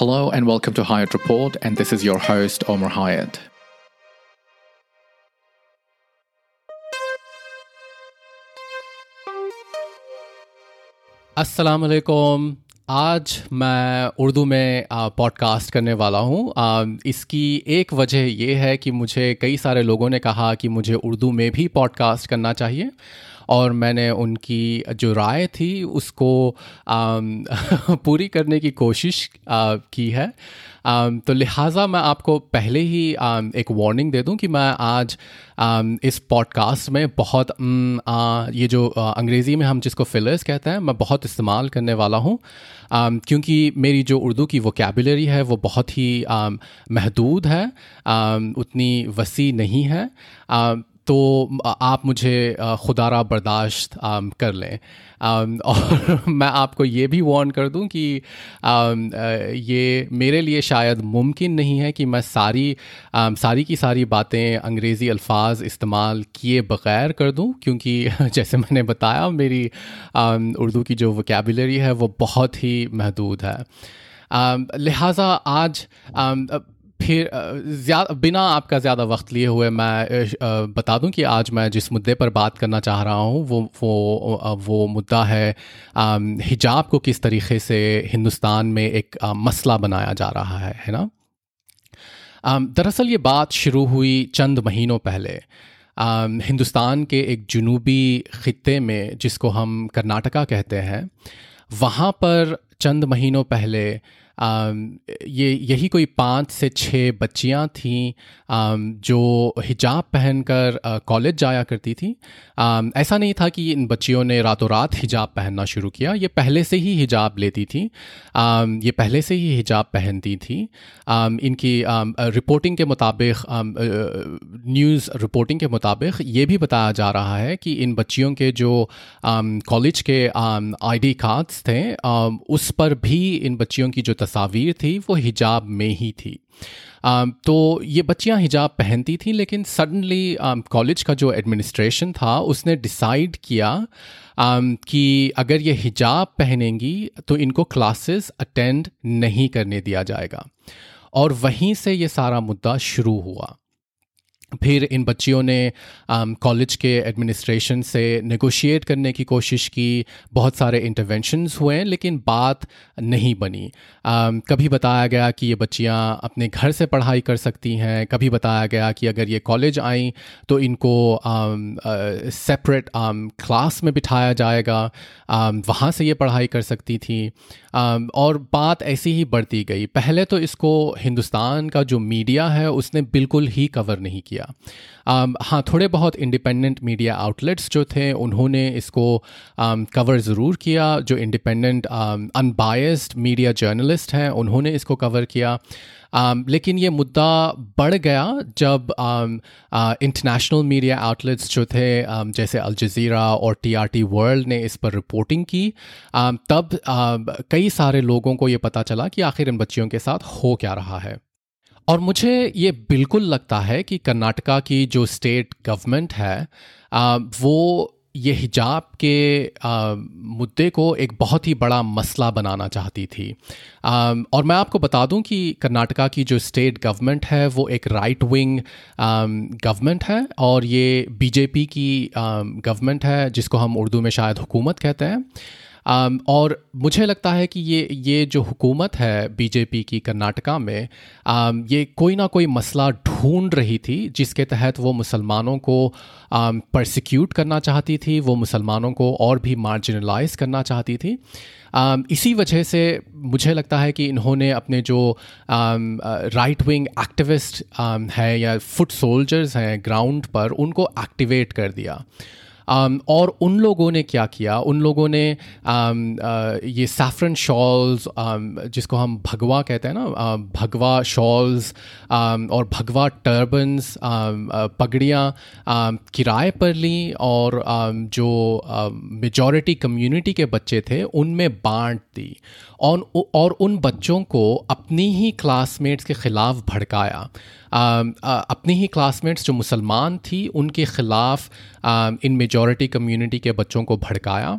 Hello and welcome to Hyatt Report, and this is your host, Omar Hyatt. अस्सलाम वालेकुम आज मैं उर्दू में पॉडकास्ट करने वाला हूँ। इसकी एक वजह यह है कि मुझे कई सारे लोगों ने कहा कि मुझे उर्दू में भी पॉडकास्ट करना चाहिए। और मैंने उनकी जो राय थी उसको पूरी करने की कोशिश की है। तो लिहाजा मैं आपको पहले ही एक वार्निंग दे दूँ कि मैं आज इस पॉडकास्ट में बहुत ये जो अंग्रेज़ी में हम जिसको फिलर्स कहते हैं, मैं बहुत इस्तेमाल करने वाला हूँ। क्योंकि मेरी जो उर्दू की वोकेबलरी है, वो बहुत ही महदूद है। उतनी वसी नहीं है। तो आप मुझे खुदारा बर्दाश्त कर लें। और मैं आपको ये भी वार्न कर दूँ कि ये मेरे लिए शायद मुमकिन नहीं है कि मैं सारी सारी की सारी बातें अंग्रेज़ी अल्फाज इस्तेमाल किए बग़ैर कर दूँ, क्योंकि जैसे मैंने बताया, मेरी उर्दू की जो वोकेबलरी है, वो बहुत ही महदूद है। लिहाजा आज फिर ज़्यादा बिना आपका ज़्यादा वक्त लिए हुए मैं बता दूँ कि आज मैं जिस मुद्दे पर बात करना चाह रहा हूँ, वो वो वो मुद्दा है हिजाब को किस तरीके से हिंदुस्तान में एक मसला बनाया जा रहा है है ना? दरअसल ये बात शुरू हुई चंद महीनों पहले। हिंदुस्तान के एक जुनूबी ख़त्े में, जिसको हम कर्नाटका कहते हैं, वहाँ पर चंद महीनों पहले ये, यही कोई पाँच से छः बच्चियाँ थीं जो हिजाब पहनकर कॉलेज जाया करती थी। ऐसा नहीं था कि इन बच्चियों ने रातों रात हिजाब पहनना शुरू किया, ये पहले से ही हिजाब लेती थी। ये पहले से ही हिजाब पहनती थी। इनकी रिपोर्टिंग के मुताबिक न्यूज़ रिपोर्टिंग के मुताबिक ये भी बताया जा रहा है कि इन बच्चियों के जो कॉलेज के आईडी कार्ड्स थे उस पर भी इन बच्चियों की जो तस्वीर थी, वो हिजाब में ही थी। तो ये बच्चियाँ हिजाब पहनती थी, लेकिन सडनली कॉलेज का जो एडमिनिस्ट्रेशन था, उसने डिसाइड किया कि अगर ये हिजाब पहनेंगी तो इनको क्लासेस अटेंड नहीं करने दिया जाएगा। और वहीं से ये सारा मुद्दा शुरू हुआ। फिर इन बच्चियों ने कॉलेज के एडमिनिस्ट्रेशन से नेगोशिएट करने की कोशिश की। बहुत सारे इंटरवेंशंस हुए लेकिन बात नहीं बनी। Um, कभी बताया गया कि ये बच्चियाँ अपने घर से पढ़ाई कर सकती हैं। कभी बताया गया कि अगर ये कॉलेज आई तो इनको सेपरेट um, um, क्लास में बिठाया जाएगा। Um, वहाँ से ये पढ़ाई कर सकती थी। Um, और बात ऐसी ही बढ़ती गई। पहले तो इसको हिंदुस्तान का जो मीडिया है उसने बिल्कुल ही कवर नहीं किया। किया। Um, हाँ थोड़े बहुत इंडिपेंडेंट मीडिया आउटलेट्स जो थे उन्होंने इसको कवर um, ज़रूर किया। जो इंडिपेंडेंट अनबायस्ड मीडिया जर्नलिस्ट हैं उन्होंने इसको कवर किया। Um, लेकिन ये मुद्दा बढ़ गया जब इंटरनेशनल मीडिया आउटलेट्स जो थे um, जैसे अल जज़ीरा और टीआरटी वर्ल्ड ने इस पर रिपोर्टिंग की। Um, तब uh, कई सारे लोगों को ये पता चला कि आखिर इन बच्चियों के साथ हो क्या रहा है। और मुझे ये बिल्कुल लगता है कि कर्नाटका की जो स्टेट गवर्नमेंट है वो ये हिजाब के आ, मुद्दे को एक बहुत ही बड़ा मसला बनाना चाहती थी। आ, और मैं आपको बता दूँ कि कर्नाटका की जो स्टेट गवर्नमेंट है वो एक राइट विंग गवर्नमेंट है और ये बीजेपी की गवर्नमेंट है जिसको हम उर्दू में शायद हुकूमत कहते हैं। और मुझे लगता है कि ये ये जो हुकूमत है बीजेपी की कर्नाटका में um, ये कोई ना कोई मसला ढूंढ रही थी जिसके तहत वो मुसलमानों को परसिक्यूट um, करना चाहती थी वो मुसलमानों को और भी मार्जिनलाइज करना चाहती थी। Um, इसी वजह से मुझे लगता है कि इन्होंने अपने जो राइट विंग एक्टिविस्ट है या फुट सोल्जर्स हैं ग्राउंड पर उनको एक्टिवेट कर दिया। um, और उन लोगों ने क्या किया? उन लोगों ने um, uh, ये सैफरन शॉल्स um, जिसको हम भगवा कहते हैं ना uh, भगवा शॉल्स um, और भगवा टर्बन्स um, uh, पगड़ियाँ um, किराए पर ली और um, जो मेजॉरिटी कम्युनिटी के बच्चे थे उनमें बांट दी। और और उन बच्चों को अपनी ही क्लासमेट्स के ख़िलाफ़ भड़काया। अपनी ही क्लासमेट्स जो मुसलमान थी, उनके ख़िलाफ़ इन मेजॉरिटी कम्युनिटी के बच्चों को भड़काया।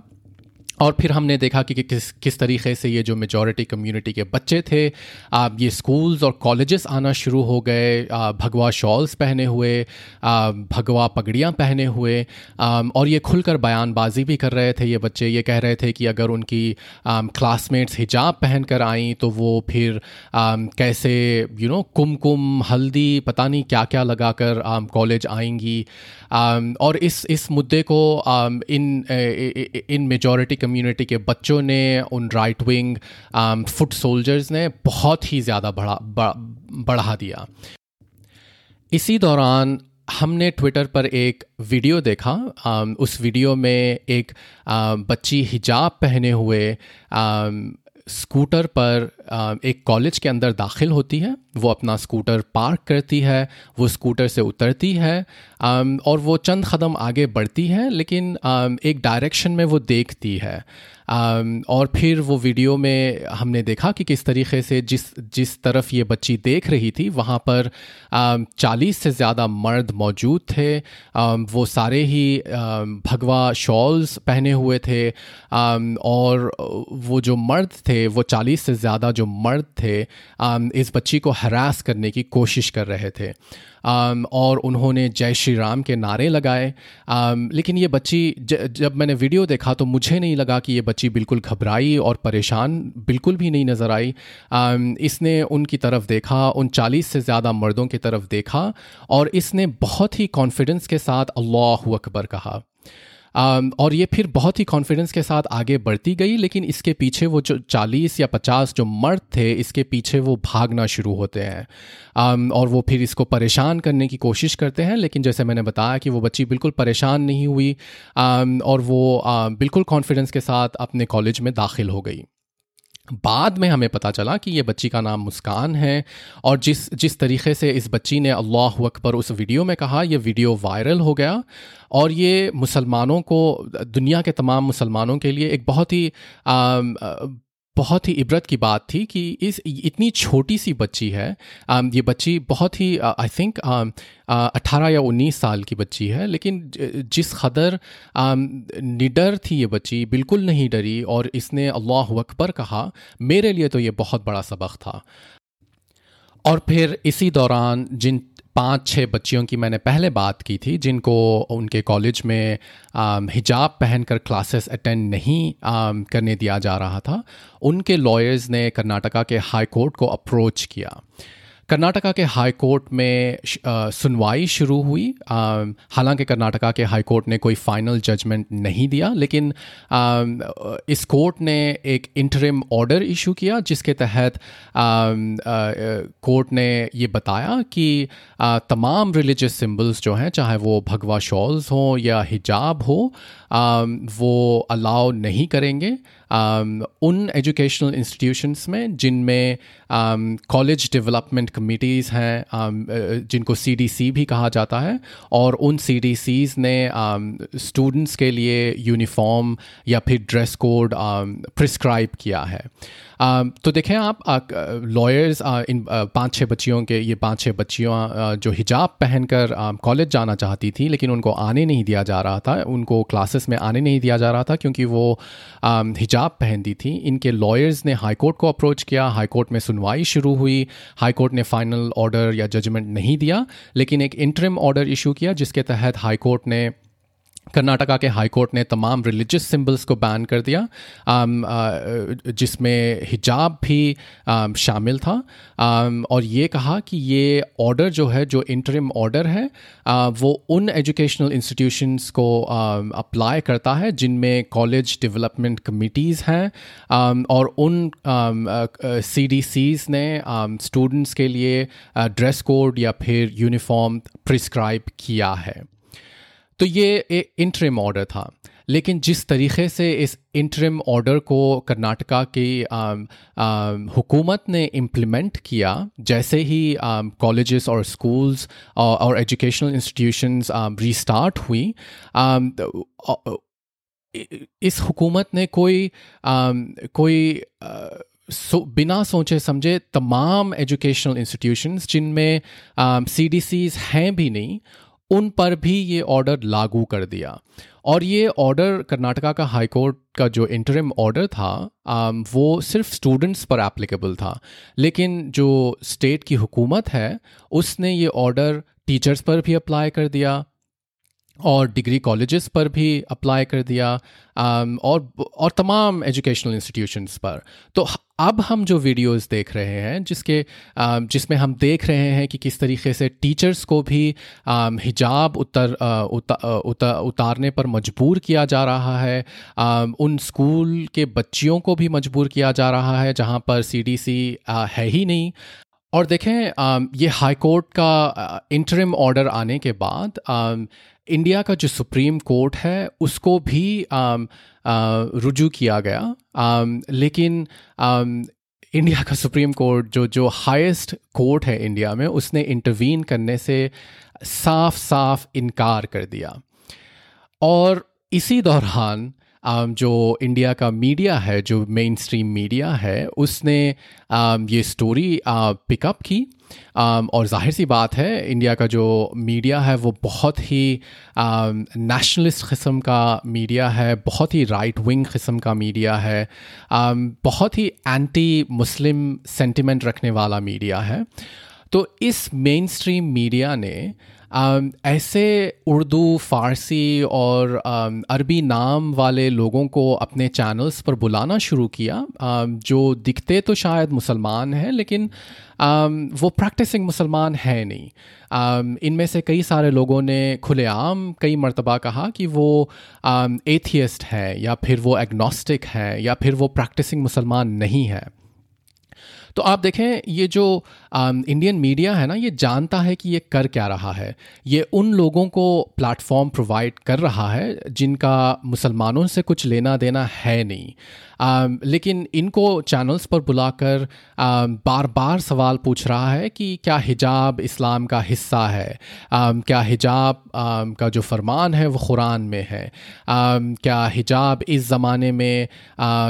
और फिर हमने देखा कि, किस किस तरीके से ये जो मेजॉरिटी कम्युनिटी के बच्चे थे आ, ये स्कूल्स और कॉलेजेस आना शुरू हो गए भगवा शॉल्स पहने हुए भगवा पगड़ियाँ पहने हुए और ये खुलकर बयानबाजी भी कर रहे थे ये बच्चे। ये कह रहे थे कि अगर उनकी क्लासमेट्स हिजाब पहन कर आई तो वो फिर कैसे यू नो कुमकुम हल्दी पता नहीं क्या क्या लगा कर कॉलेज आएँगी। और इस इस मुद्दे को इन इन मेजॉरिटी कम्युनिटी के बच्चों ने उन राइट विंग फुट सोल्जर्स ने बहुत ही ज़्यादा बढ़ा बढ़ा दिया। इसी दौरान हमने ट्विटर पर एक वीडियो देखा। Um, उस वीडियो में एक uh, बच्ची हिजाब पहने हुए um, स्कूटर पर एक कॉलेज के अंदर दाखिल होती है, वो अपना स्कूटर पार्क करती है, वो स्कूटर से उतरती है और वो चंद कदम आगे बढ़ती है, लेकिन एक डायरेक्शन में वो देखती है। और फिर वो वीडियो में हमने देखा कि किस तरीके से जिस जिस तरफ़ ये बच्ची देख रही थी, वहाँ पर चालीस से ज़्यादा मर्द मौजूद थे। वो सारे ही भगवा शॉल्स पहने हुए थे। और वो जो मर्द थे, वो चालीस से ज़्यादा जो मर्द थे इस बच्ची को हरास करने की कोशिश कर रहे थे। और उन्होंने जय श्री राम के नारे लगाए। लेकिन ये बच्ची जब मैंने वीडियो देखा तो मुझे नहीं लगा कि ये बच्ची बिल्कुल घबराई और परेशान बिल्कुल भी नहीं नज़र आई। इसने उनकी तरफ़ देखा उन चालीस से ज़्यादा मर्दों की तरफ़ देखा और इसने बहुत ही कॉन्फिडेंस के साथ अल्लाह अकबर कहा। Um, और ये फिर बहुत ही कॉन्फिडेंस के साथ आगे बढ़ती गई लेकिन इसके पीछे वो जो चालीस या पचास जो मर्द थे इसके पीछे वो भागना शुरू होते हैं। Um, और वो फिर इसको परेशान करने की कोशिश करते हैं लेकिन जैसे मैंने बताया कि वो बच्ची बिल्कुल परेशान नहीं हुई। Um, और वो uh, बिल्कुल कॉन्फिडेंस के साथ अपने कॉलेज में दाखिल हो गई। बाद में हमें पता चला कि ये बच्ची का नाम मुस्कान है और जिस जिस तरीके से इस बच्ची ने अल्लाह अकबर उस वीडियो में कहा, ये वीडियो वायरल हो गया और ये मुसलमानों को, दुनिया के तमाम मुसलमानों के लिए एक बहुत ही बहुत ही इबरत की बात थी कि इस इतनी छोटी सी बच्ची है ये बच्ची बहुत ही आई थिंक अट्ठारह या उन्नीस साल की बच्ची है, लेकिन जिस कदर निडर थी ये बच्ची, बिल्कुल नहीं डरी और इसने अल्लाह अकबर कहा, मेरे लिए तो ये बहुत बड़ा सबक था। और फिर इसी दौरान जिन पाँच छः बच्चियों की मैंने पहले बात की थी, जिनको उनके कॉलेज में हिजाब पहनकर क्लासेस अटेंड नहीं करने दिया जा रहा था। उनके लॉयर्स ने कर्नाटका के हाई कोर्ट को अप्रोच किया। कर्नाटका के हाई कोर्ट में सुनवाई शुरू हुई। हालाँकि कर्नाटका के हाई कोर्ट ने कोई फाइनल जजमेंट नहीं दिया, लेकिन इस कोर्ट ने एक इंटरिम ऑर्डर इशू किया, जिसके तहत कोर्ट ने ये बताया कि तमाम रिलीजियस सिंबल्स जो हैं, चाहे वो भगवा शॉल्स हों या हिजाब हो वो अलाउ नहीं करेंगे। उन एजुकेशनल इंस्टीट्यूशंस में, जिनमें कॉलेज डेवलपमेंट कमिटीज़ हैं um, जिनको सी डी सी भी कहा जाता है और उन सी ने स्टूडेंट्स um, के लिए यूनिफॉर्म या फिर ड्रेस कोड प्रिस्क्राइब किया है। Um, तो देखें आप लॉयर्स इन पाँच छः बच्चियों के ये पाँच छः बच्चियों जो हिजाब पहनकर कॉलेज जाना चाहती थी लेकिन उनको आने नहीं दिया जा रहा था उनको क्लासेस में आने नहीं दिया जा रहा था क्योंकि वो हिजाब पहनती थी। इनके लॉयर्स ने हाई कोर्ट को अप्रोच किया हाई कोर्ट में सुनवाई शुरू हुई हाई कोर्ट ने फाइनल ऑर्डर या जजमेंट नहीं दिया, लेकिन एक इंटरम ऑर्डर इशू किया, जिसके तहत हाईकोर्ट ने कर्नाटका के हाई कोर्ट ने तमाम रिलीजियस सिंबल्स को बैन कर दिया। जिसमें हिजाब भी शामिल था। और ये कहा कि ये ऑर्डर जो है, जो इंटरिम ऑर्डर है वो उन एजुकेशनल इंस्टीट्यूशंस को अप्लाई करता है जिनमें कॉलेज डेवलपमेंट कमिटीज़ हैं। और उन सी डी सीज ने स्टूडेंट्स के लिए ड्रेस कोड या फिर यूनिफॉर्म प्रिस्क्राइब किया है। तो ये इंटरिम ऑर्डर था। लेकिन जिस तरीके से इस इंटरिम ऑर्डर को कर्नाटका की हुकूमत ने इम्प्लीमेंट किया, जैसे ही कॉलेजेस और स्कूल्स और एजुकेशनल इंस्टीट्यूशंस रीस्टार्ट हुई इस हुकूमत ने कोई कोई सो, बिना सोचे समझे तमाम एजुकेशनल इंस्टीट्यूशंस जिनमें सी डी सीज हैं भी नहीं उन पर भी ये ऑर्डर लागू कर दिया। और ये ऑर्डर कर्नाटका का हाई कोर्ट का जो इंटरिम ऑर्डर था वो सिर्फ़ स्टूडेंट्स पर एप्लीकेबल था। लेकिन जो स्टेट की हुकूमत है, उसने ये ऑर्डर टीचर्स पर भी अप्लाई कर दिया। और डिग्री कॉलेजेस पर भी अप्लाई कर दिया और और तमाम एजुकेशनल इंस्टीट्यूशंस पर। तो अब हम जो वीडियोस देख रहे हैं जिसके जिसमें हम देख रहे हैं कि किस तरीके से टीचर्स को भी हिजाब उतर, उतर उतारने पर मजबूर किया जा रहा है उन स्कूल के बच्चियों को भी मजबूर किया जा रहा है जहाँ पर सीडीसी है ही नहीं। और देखें ये हाई कोर्ट का इंटरिम ऑर्डर आने के बाद इंडिया का जो सुप्रीम कोर्ट है, उसको भी रुजू किया गया। लेकिन इंडिया का सुप्रीम कोर्ट जो जो हाईएस्ट कोर्ट है इंडिया में, उसने इंटरवीन करने से साफ़ साफ़ इनकार कर दिया। और इसी दौरान जो इंडिया का मीडिया है, जो मेन स्ट्रीम मीडिया है, उसने ये स्टोरी पिकअप की. और ज़ाहिर सी बात है इंडिया का जो मीडिया है, वो बहुत ही नेशनलिस्ट किस्म का मीडिया है, बहुत ही राइट विंग किस्म का मीडिया है बहुत ही एंटी मुस्लिम सेंटिमेंट रखने वाला मीडिया है. तो इस मेन स्ट्रीम मीडिया ने ऐसे उर्दू, फ़ारसी और अरबी नाम वाले लोगों को अपने चैनल्स पर बुलाना शुरू किया। जो दिखते तो शायद मुसलमान हैं, लेकिन वो प्रैक्टिसिंग मुसलमान है नहीं। इनमें से कई सारे लोगों ने खुलेआम कई मरतबा कहा कि वो एथियस्ट है या फिर वो एग्नोस्टिक है या फिर वो प्रैक्टिसिंग मुसलमान नहीं है। तो आप देखें ये जो इंडियन मीडिया है ना ये जानता है कि ये कर क्या रहा है। ये उन लोगों को प्लेटफॉर्म प्रोवाइड कर रहा है जिनका मुसलमानों से कुछ लेना देना है नहीं। आ, लेकिन इनको चैनल्स पर बुलाकर बार बार सवाल पूछ रहा है कि क्या हिजाब इस्लाम का हिस्सा है? आ, क्या हिजाब आ, का जो फरमान है वो कुरान में है? क्या हिजाब इस ज़माने में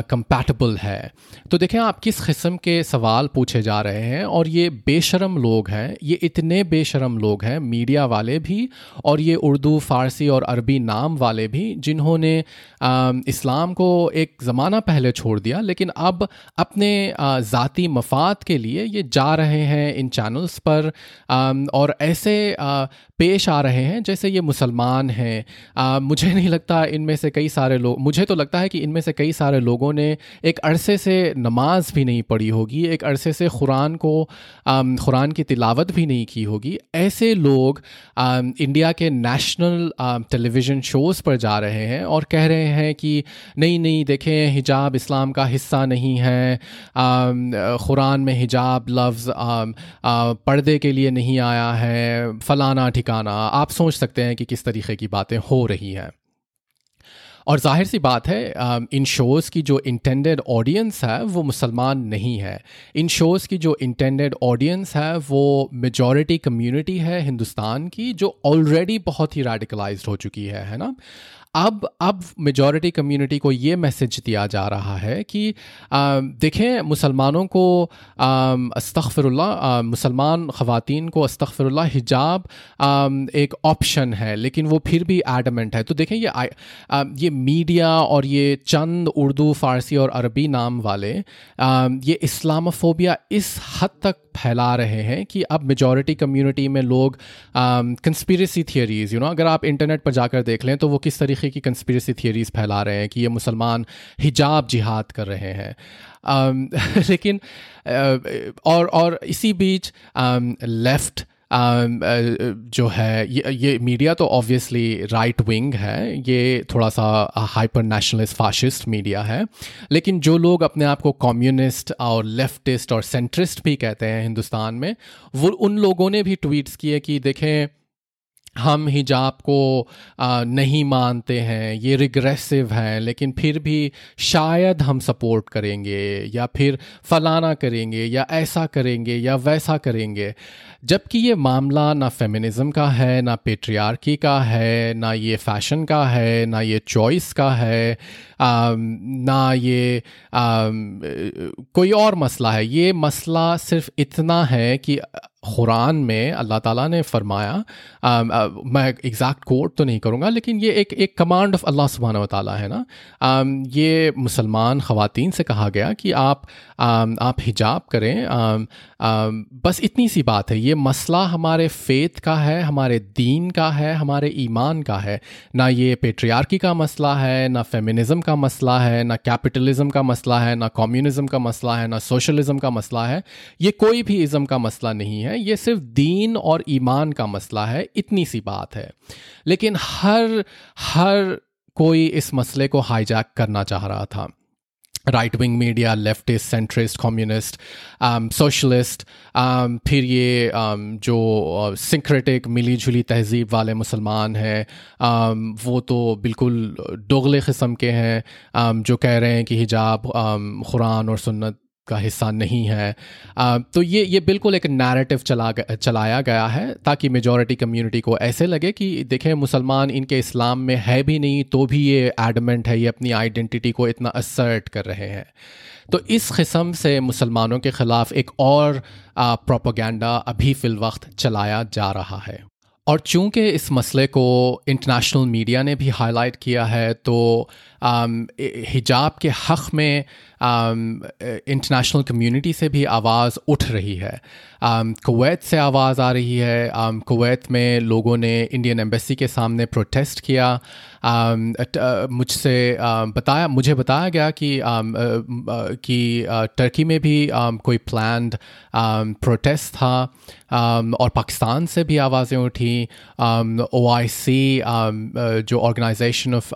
कंपैटिबल है? तो देखें आप किस किस्म के सवाल पूछे जा रहे हैं और ये बेशरम लोग हैं, ये इतने बेशरम लोग हैं, मीडिया वाले भी और ये उर्दू, फ़ारसी और अरबी नाम वाले भी, जिन्होंने इस्लाम को एक ज़माना पहले छोड़ दिया, लेकिन अब अपने ज़ाती मफाद के लिए ये जा रहे हैं इन चैनल्स पर और ऐसे पेश आ रहे हैं जैसे ये मुसलमान हैं। मुझे नहीं लगता इनमें से कई सारे लोग, मुझे तो लगता है कि इनमें से कई सारे लोगों ने एक अरसे से नमाज़ भी नहीं पढ़ी होगी एक अरसे से कुरान को कुरान की तिलावत भी नहीं की होगी। ऐसे लोग इंडिया के नेशनल टेलीविज़न शोज़ पर जा रहे हैं और कह रहे हैं कि नहीं नहीं, देखें, हिजाब इस्लाम का हिस्सा नहीं है। कुरान में हिजाब लफ्ज़ पर्दे के लिए नहीं आया है, फ़लाना ठिकाना। आप सोच सकते हैं कि किस तरीके की बातें हो रही हैं। और ज़ाहिर सी बात है इन शोज़ की जो इंटेंडेड ऑडियंस है, वो मुसलमान नहीं है। इन शोज़ की जो इंटेंडेड ऑडियंस है, वो मेजॉरिटी कम्युनिटी है हिंदुस्तान की, जो ऑलरेडी बहुत ही रेडिकलाइज्ड हो चुकी है है ना? अब अब मेजॉरिटी कम्युनिटी को ये मैसेज दिया जा रहा है कि देखें मुसलमानों को अस्तफ़रल्ला मुसलमान ख़वातीन को अस्तफ़रल्ला हिजाब एक ऑप्शन है लेकिन वो फिर भी एडमेंट है। तो देखें ये आ, ये मीडिया और ये चंद उर्दू फ़ारसी और अरबी नाम वाले ये इस्लामोफोबिया इस हद तक फैला रहे हैं कि अब मेजॉरिटी कम्युनिटी में लोग कंस्पिरेसी थियरीज़ यू नो अगर आप इंटरनेट पर जाकर देख लें तो वो किस तरीके की कंस्पिरेसी थियरीज़ फैला रहे हैं कि ये मुसलमान हिजाब जिहाद कर रहे हैं। Um, लेकिन uh, और और इसी बीच लेफ़्ट um, जो है ये ये मीडिया तो ऑब्वियसली राइट विंग है. ये थोड़ा सा हाइपर नेशनलिस्ट फाशिस्ट मीडिया है. लेकिन जो लोग अपने आप को कम्युनिस्ट और लेफ्टिस्ट और सेंट्रिस्ट भी कहते हैं हिंदुस्तान में वो उन लोगों ने भी ट्वीट्स किए कि देखें हम हिजाब को आ, नहीं मानते हैं ये रिग्रेसिव हैं लेकिन फिर भी शायद हम सपोर्ट करेंगे या फिर फलाना करेंगे या ऐसा करेंगे या वैसा करेंगे। जबकि ये मामला ना फेमिनिज़म का है ना पेट्रियार्की का है ना ये फ़ैशन का है ना ये चॉइस का है आ, ना ये आ, कोई और मसला है। ये मसला सिर्फ़ इतना है कि कुरान में अल्लाह ताला ने फरमाया आ, आ, मैं एग्जैक्ट कोट तो नहीं करूँगा लेकिन ये एक एक कमांड ऑफ़ अल्लाह सुबहान ताला है ना? आ, ये मुसलमान ख़वातीन से कहा गया कि आप आ, आप हिजाब करें आ, आ, बस इतनी सी बात है ये मसला हमारे फ़ेत का है हमारे दीन का है हमारे ईमान का है ना ये पेट्रियार्की का मसला है ना फेमिनिज़म का मसला है ना कैपिटलिज़म का मसला है ना कम्युनिज़म का मसला है ना सोशलिज़म का मसला है ये कोई भी इज़म का मसला नहीं है। ये सिर्फ़ दीन और ईमान का मसला है इतनी सी बात है। लेकिन हर हर कोई इस मसले को हाईजैक करना चाह रहा था। Right wing media leftist centrist communist socialist फिर ये um, जो सिंक्रेटिक uh, मिली जुली तहजीब वाले मुसलमान हैं um, वो तो बिल्कुल दोगले किस्म के हैं um, जो कह रहे हैं कि हिजाब um, कुरान और सुन्नत का हिस्सा नहीं है। तो ये ये बिल्कुल एक नैरेटिव चला चलाया गया है ताकि मेजॉरिटी कम्युनिटी को ऐसे लगे कि देखें, मुसलमान इनके इस्लाम में है भी नहीं तो भी ये एडमेंट है, ये अपनी आइडेंटिटी को इतना असर्ट कर रहे हैं। तो इस किस्म से मुसलमानों के ख़िलाफ़ एक और प्रोपोगंडा अभी फ़िल वक्त चलाया जा रहा है। और चूँकि इस मसले को इंटरनेशनल मीडिया ने भी हाईलाइट किया है तो हिजाब के हक़ में इंटरनेशनल कम्युनिटी से भी आवाज़ उठ रही है। कुवैत से आवाज़ आ रही है। कुवैत में लोगों ने इंडियन एम्बेसी के सामने प्रोटेस्ट किया। मुझसे बताया, मुझे बताया गया कि कि टर्की में भी कोई प्लान्ड प्रोटेस्ट था। और पाकिस्तान से भी आवाज़ें उठी। ओ आई सी जो ऑर्गेनाइजेशन ऑफ़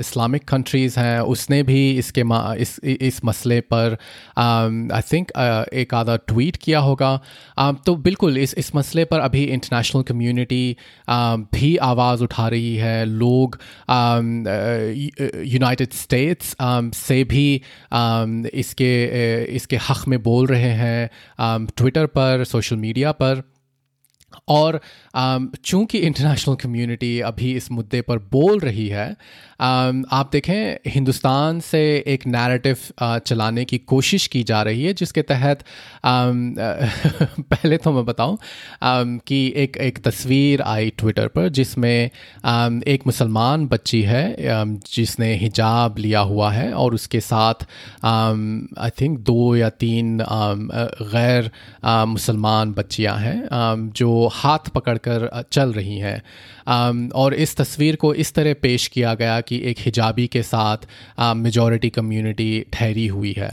इस्लामिक कंट्रीज़ हैं, उसने भी इसके इस इस मसले पर आई थिंक एक आधा ट्वीट किया होगा। तो बिल्कुल इस इस मसले पर अभी इंटरनेशनल कम्युनिटी भी आवाज़ उठा रही है। लोग यूनाइटेड स्टेट्स से भी इसके इसके हक़ में बोल रहे हैं ट्विटर पर सोशल मीडिया पर। और चूँकि इंटरनेशनल कम्युनिटी अभी इस मुद्दे पर बोल रही है आप देखें, हिंदुस्तान से एक नैरेटिव चलाने की कोशिश की जा रही है, जिसके तहत पहले तो मैं बताऊँ कि एक एक तस्वीर आई ट्विटर पर, जिसमें एक मुसलमान बच्ची है जिसने हिजाब लिया हुआ है, और उसके साथ आई थिंक दो या तीन गैर मुसलमान बच्चियाँ हैं जो हाथ पकड़कर चल रही हैं। और इस तस्वीर को इस तरह पेश किया गया कि एक हिजाबी के साथ मेजॉरिटी कम्युनिटी ठहरी हुई है।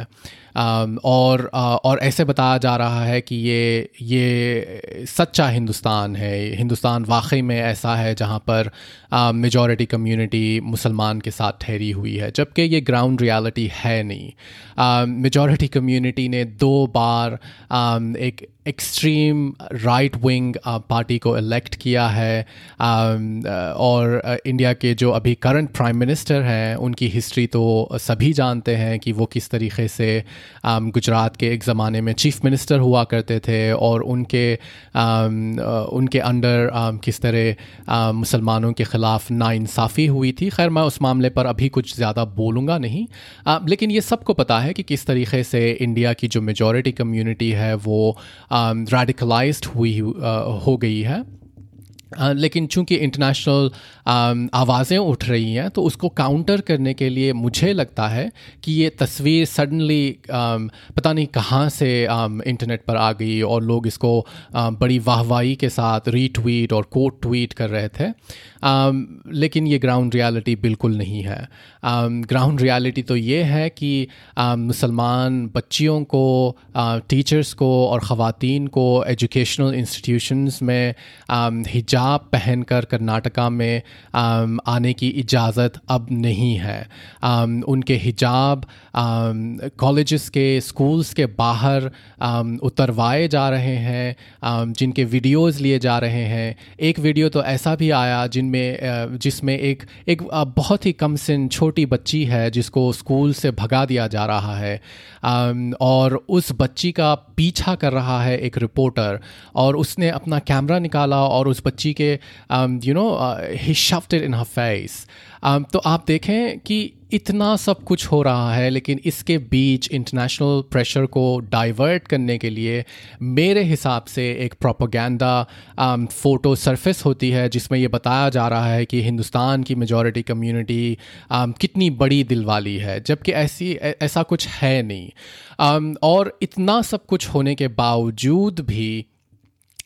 और और ऐसे बताया जा रहा है कि ये ये सच्चा हिंदुस्तान है। हिंदुस्तान वाकई में ऐसा है जहाँ पर मेजॉरिटी कम्युनिटी मुसलमान के साथ ठहरी हुई है, जबकि ये ग्राउंड रियलिटी है नहीं। मेजॉरिटी कम्युनिटी ने दो बार एक एक्सट्रीम राइट विंग पार्टी को इलेक्ट किया है। और इंडिया के जो अभी करंट प्राइम मिनिस्टर हैं, उनकी हिस्ट्री तो सभी जानते हैं कि वो किस तरीके से गुजरात के एक ज़माने में चीफ मिनिस्टर हुआ करते थे और उनके उनके अंडर किस तरह मुसलमानों के ख़िलाफ़ नाइंसाफ़ी हुई थी। खैर, मैं उस मामले पर अभी कुछ ज़्यादा बोलूँगा नहीं। लेकिन ये सबको पता है कि किस तरीके से इंडिया की जो मेजॉरिटी कम्युनिटी है, वो रेडिकलाइज्ड हुई हो गई है। लेकिन चूँकि इंटरनेशनल आवाज़ें उठ रही हैं तो उसको काउंटर करने के लिए मुझे लगता है कि ये तस्वीर सडनली पता नहीं कहाँ से इंटरनेट पर आ गई और लोग इसको बड़ी वाहवाही के साथ रीट्वीट और कोट ट्वीट कर रहे थे। लेकिन ये ग्राउंड रियलिटी बिल्कुल नहीं है। ग्राउंड रियलिटी तो ये है कि मुसलमान बच्चियों को टीचर्स को और ख़वातीन को एजुकेशनल इंस्टीट्यूशंस में हिजाब पहनकर कर्नाटका में आने की इजाज़त अब नहीं है। उनके हिजाब कॉलेजेस के स्कूल्स के बाहर उतरवाए जा रहे हैं जिनके वीडियोस लिए जा रहे हैं। एक वीडियो तो ऐसा भी आया जिनमें जिसमें एक एक बहुत ही कम सिन छोटी बच्ची है जिसको स्कूल से भगा दिया जा रहा है। और उस बच्ची का पीछा कर रहा है एक रिपोर्टर और उसने अपना कैमरा निकाला और उस बच्ची के you know he shoved in her face तो आप देखें कि इतना सब कुछ हो रहा है लेकिन इसके बीच इंटरनेशनल प्रेशर को डाइवर्ट करने के लिए मेरे हिसाब से एक प्रोपोगंडा फ़ोटो सरफेस होती है जिसमें ये बताया जा रहा है कि हिंदुस्तान की मेजॉरिटी कम्युनिटी um, कितनी बड़ी दिल वाली है जबकि ऐसी ऐसा कुछ है नहीं। Um, और इतना सब कुछ होने के बावजूद भी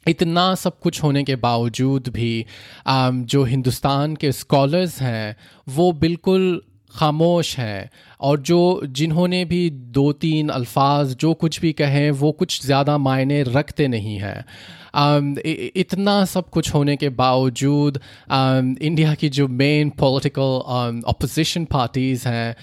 इतना सब कुछ होने के बावजूद भी um, जो हिंदुस्तान के स्कॉलर्स हैं वो बिल्कुल खामोश हैं। और जो जिन्होंने भी दो तीन अल्फाज, जो कुछ भी कहें, वो कुछ ज़्यादा मायने रखते नहीं हैं। इतना सब कुछ होने के बावजूद इंडिया की जो मेन पॉलिटिकल अपोजिशन पार्टीज़ हैं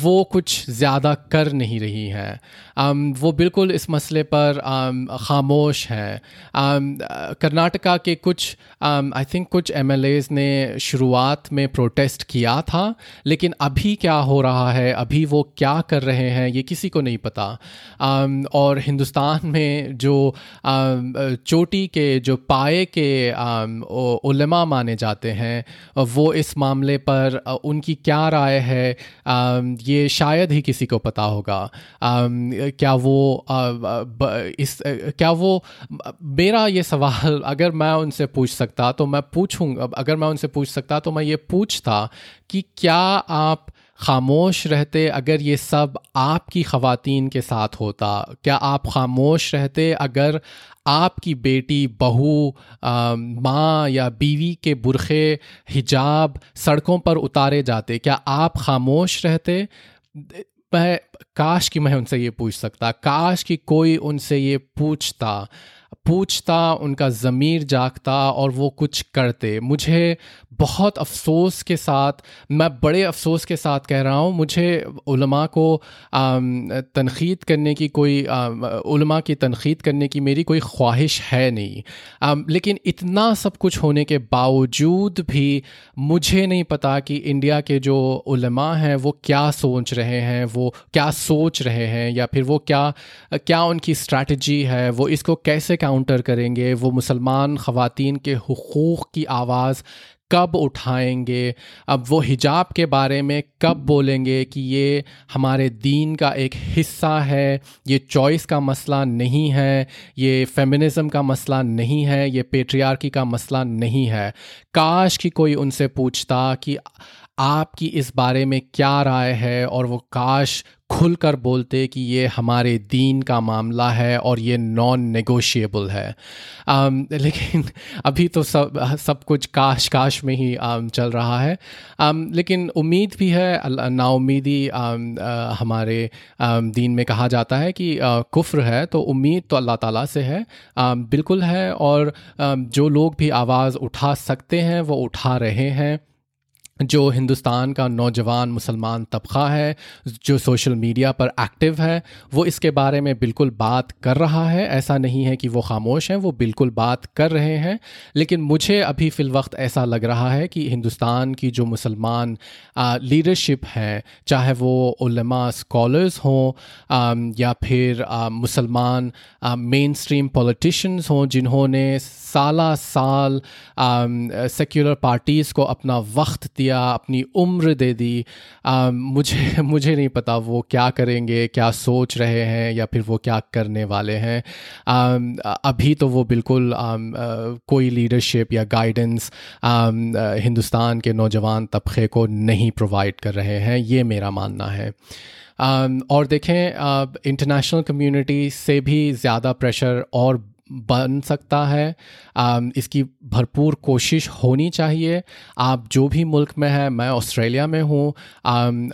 वो कुछ ज़्यादा कर नहीं रही हैं। Um, वो बिल्कुल इस मसले पर um, खामोश हैं। Um, कर्नाटका के कुछ आई um, थिंक कुछ एम ने शुरुआत में प्रोटेस्ट किया था लेकिन अभी क्या हो रहा है अभी वो क्या कर रहे हैं ये किसी को नहीं पता। Um, और हिंदुस्तान में जो um, चोटी के जो पाए के um, माने जाते हैं वो इस मामले पर उनकी क्या राय है? ये शायद ही किसी को पता होगा। क्या वो इस क्या वो, मेरा ये सवाल अगर मैं उनसे पूछ सकता तो मैं पूछूँ अगर मैं उनसे पूछ सकता तो मैं ये पूछता कि क्या आप खामोश रहते अगर ये सब आपकी ख़वातीन के साथ होता, क्या आप खामोश रहते अगर आपकी बेटी, बहू माँ या बीवी के बुरखे हिजाब सड़कों पर उतारे जाते, क्या आप खामोश रहते? मैं, काश कि मैं उनसे ये पूछ सकता, काश कि कोई उनसे ये पूछता। पूछता, उनका ज़मीर जागता और वो कुछ करते। मुझे बहुत अफसोस के साथ, मैं बड़े अफसोस के साथ कह रहा हूँ, मुझे उलमा को तनखीद करने की कोई उलमा की तनखीद करने की मेरी कोई ख्वाहिश है नहीं। लेकिन इतना सब कुछ होने के बावजूद भी मुझे नहीं पता कि इंडिया के जो उलमा हैं, वो क्या सोच रहे हैं, वो क्या सोच रहे हैं, या फिर वो क्या क्या उनकी स्ट्रैटी है, वो इसको कैसे काउंटर करेंगे, वो मुसलमान ख़वातीन के हकूक़ की आवाज़ कब उठाएँगे? अब वो हिजाब के बारे में कब बोलेंगे कि ये हमारे दीन का एक हिस्सा है, ये चॉइस का मसला नहीं है, ये फेमिनिज़म का मसला नहीं है, ये पेट्रियार्की का मसला नहीं है। काश कि कोई उनसे पूछता कि आपकी इस बारे में क्या राय है और वो काश खुलकर बोलते कि ये हमारे दीन का मामला है और ये नॉन नेगोशिएबल है। um, लेकिन अभी तो सब सब कुछ काश काश में ही um, चल रहा है। um, लेकिन उम्मीद भी है नाउमीदी हमारे um, दीन में कहा जाता है कि uh, कुफ्र है तो उम्मीद तो अल्लाह ताला से है um, बिल्कुल है और um, जो लोग भी आवाज़ उठा सकते हैं वो उठा रहे हैं। जो हिंदुस्तान का नौजवान मुसलमान तबका है, जो सोशल मीडिया पर एक्टिव है, वो इसके बारे में बिल्कुल बात कर रहा है। ऐसा नहीं है कि वो खामोश हैं, वो बिल्कुल बात कर रहे हैं। लेकिन मुझे अभी फ़िल वक्त ऐसा लग रहा है कि हिंदुस्तान की जो मुसलमान लीडरशिप है, चाहे वो स्कॉलर्स हों या फिर मुसलमान मेन स्ट्रीम पॉलिटिशन्स हों, जिन्होंने साला साल सेक्युलर पार्टीज़ को अपना वक्त दिया अपनी उम्र दे दी। आ, मुझे मुझे नहीं पता वो क्या करेंगे क्या सोच रहे हैं या फिर वो क्या करने वाले हैं। आ, अभी तो वो बिल्कुल आ, कोई लीडरशिप या गाइडेंस हिंदुस्तान के नौजवान तबके को नहीं प्रोवाइड कर रहे हैं ये मेरा मानना है। और देखें इंटरनेशनल कम्युनिटी से भी ज़्यादा प्रेशर और बन सकता है। इसकी भरपूर कोशिश होनी चाहिए। आप जो भी मुल्क में हैं, मैं ऑस्ट्रेलिया में हूँ।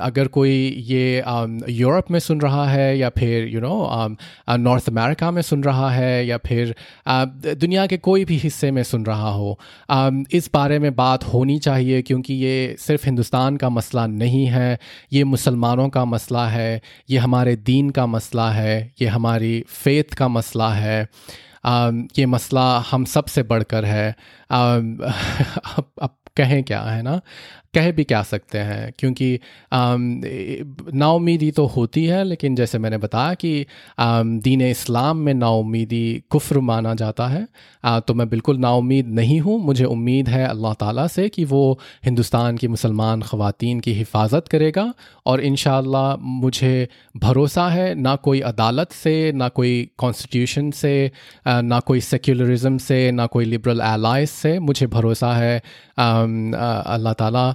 अगर कोई ये यूरोप में सुन रहा है या फिर यू नो नॉर्थ अमेरिका में सुन रहा है या फिर दुनिया के कोई भी हिस्से में सुन रहा हो इस बारे में बात होनी चाहिए क्योंकि ये सिर्फ़ हिंदुस्तान का मसला नहीं है। ये मुसलमानों का मसला है। ये हमारे दीन का मसला है। ये हमारी फ़ेथ का मसला है। ये मसला हम सबसे बढ़कर है। अब अब कहें क्या है ना? कह भी क्या सकते हैं? क्योंकि नाउमीदी तो होती है लेकिन जैसे मैंने बताया कि दीन इस्लाम में नाउमीदी कुफ्र माना जाता है आ, तो मैं बिल्कुल नाउमीद नहीं हूँ। मुझे उम्मीद है अल्लाह ताला से कि वो हिंदुस्तान की मुसलमान ख़वातीन की हिफाजत करेगा और इन मुझे भरोसा है ना कोई अदालत से ना कोई कॉन्स्टिट्यूशन से ना कोई सेक्युलरिज्म से ना कोई लिबरल एलाइज से मुझे भरोसा है अल्लाह ताला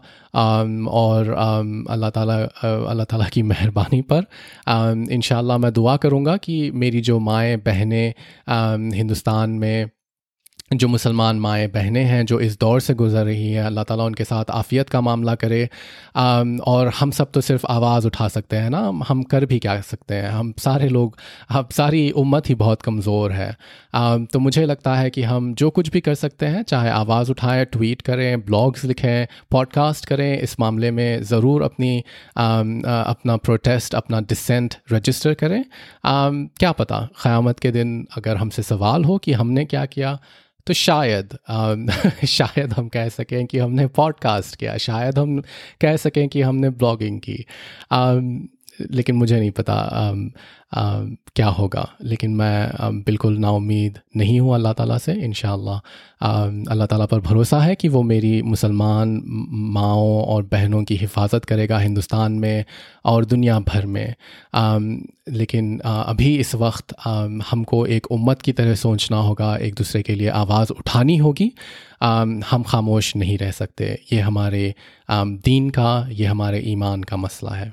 और अल्लाह ताला अल्लाह ताला की मेहरबानी पर। इन मैं दुआ करूँगा कि मेरी जो माएँ, बहनें हिंदुस्तान में जो मुसलमान माएँ बहनें हैं, जो इस दौर से गुज़र रही हैं, अल्लाह ताला उनके साथ आफ़ियत का मामला करे। और हम सब तो सिर्फ़ आवाज़ उठा सकते हैं ना, हम कर भी क्या सकते हैं? हम सारे लोग हम सारी उम्मत ही बहुत कमज़ोर है। तो मुझे लगता है कि हम जो कुछ भी कर सकते हैं, चाहे आवाज़ उठाएँ, ट्वीट करें, ब्लॉग्स लिखें, पॉडकास्ट करें, इस मामले में ज़रूर अपनी अपना प्रोटेस्ट अपना डिसेंट रजिस्टर करें। क्या पता, क़यामत के दिन अगर हमसे सवाल हो कि हमने क्या किया तो शायद शायद हम कह सकें कि हमने पॉडकास्ट किया, शायद हम कह सकें कि हमने ब्लॉगिंग की। लेकिन मुझे नहीं पता क्या होगा। लेकिन मैं बिल्कुल नाउमीद नहीं हूँ अल्लाह ताला से इन अल्लाह ताला पर भरोसा है कि वो मेरी मुसलमान माओं और बहनों की हिफाजत करेगा हिंदुस्तान में और दुनिया भर में। लेकिन अभी इस वक्त हमको एक उम्मत की तरह सोचना होगा, एक दूसरे के लिए आवाज़ उठानी होगी। हम खामोश नहीं रह सकते। ये हमारे दीन का, ये हमारे ईमान का मसला है।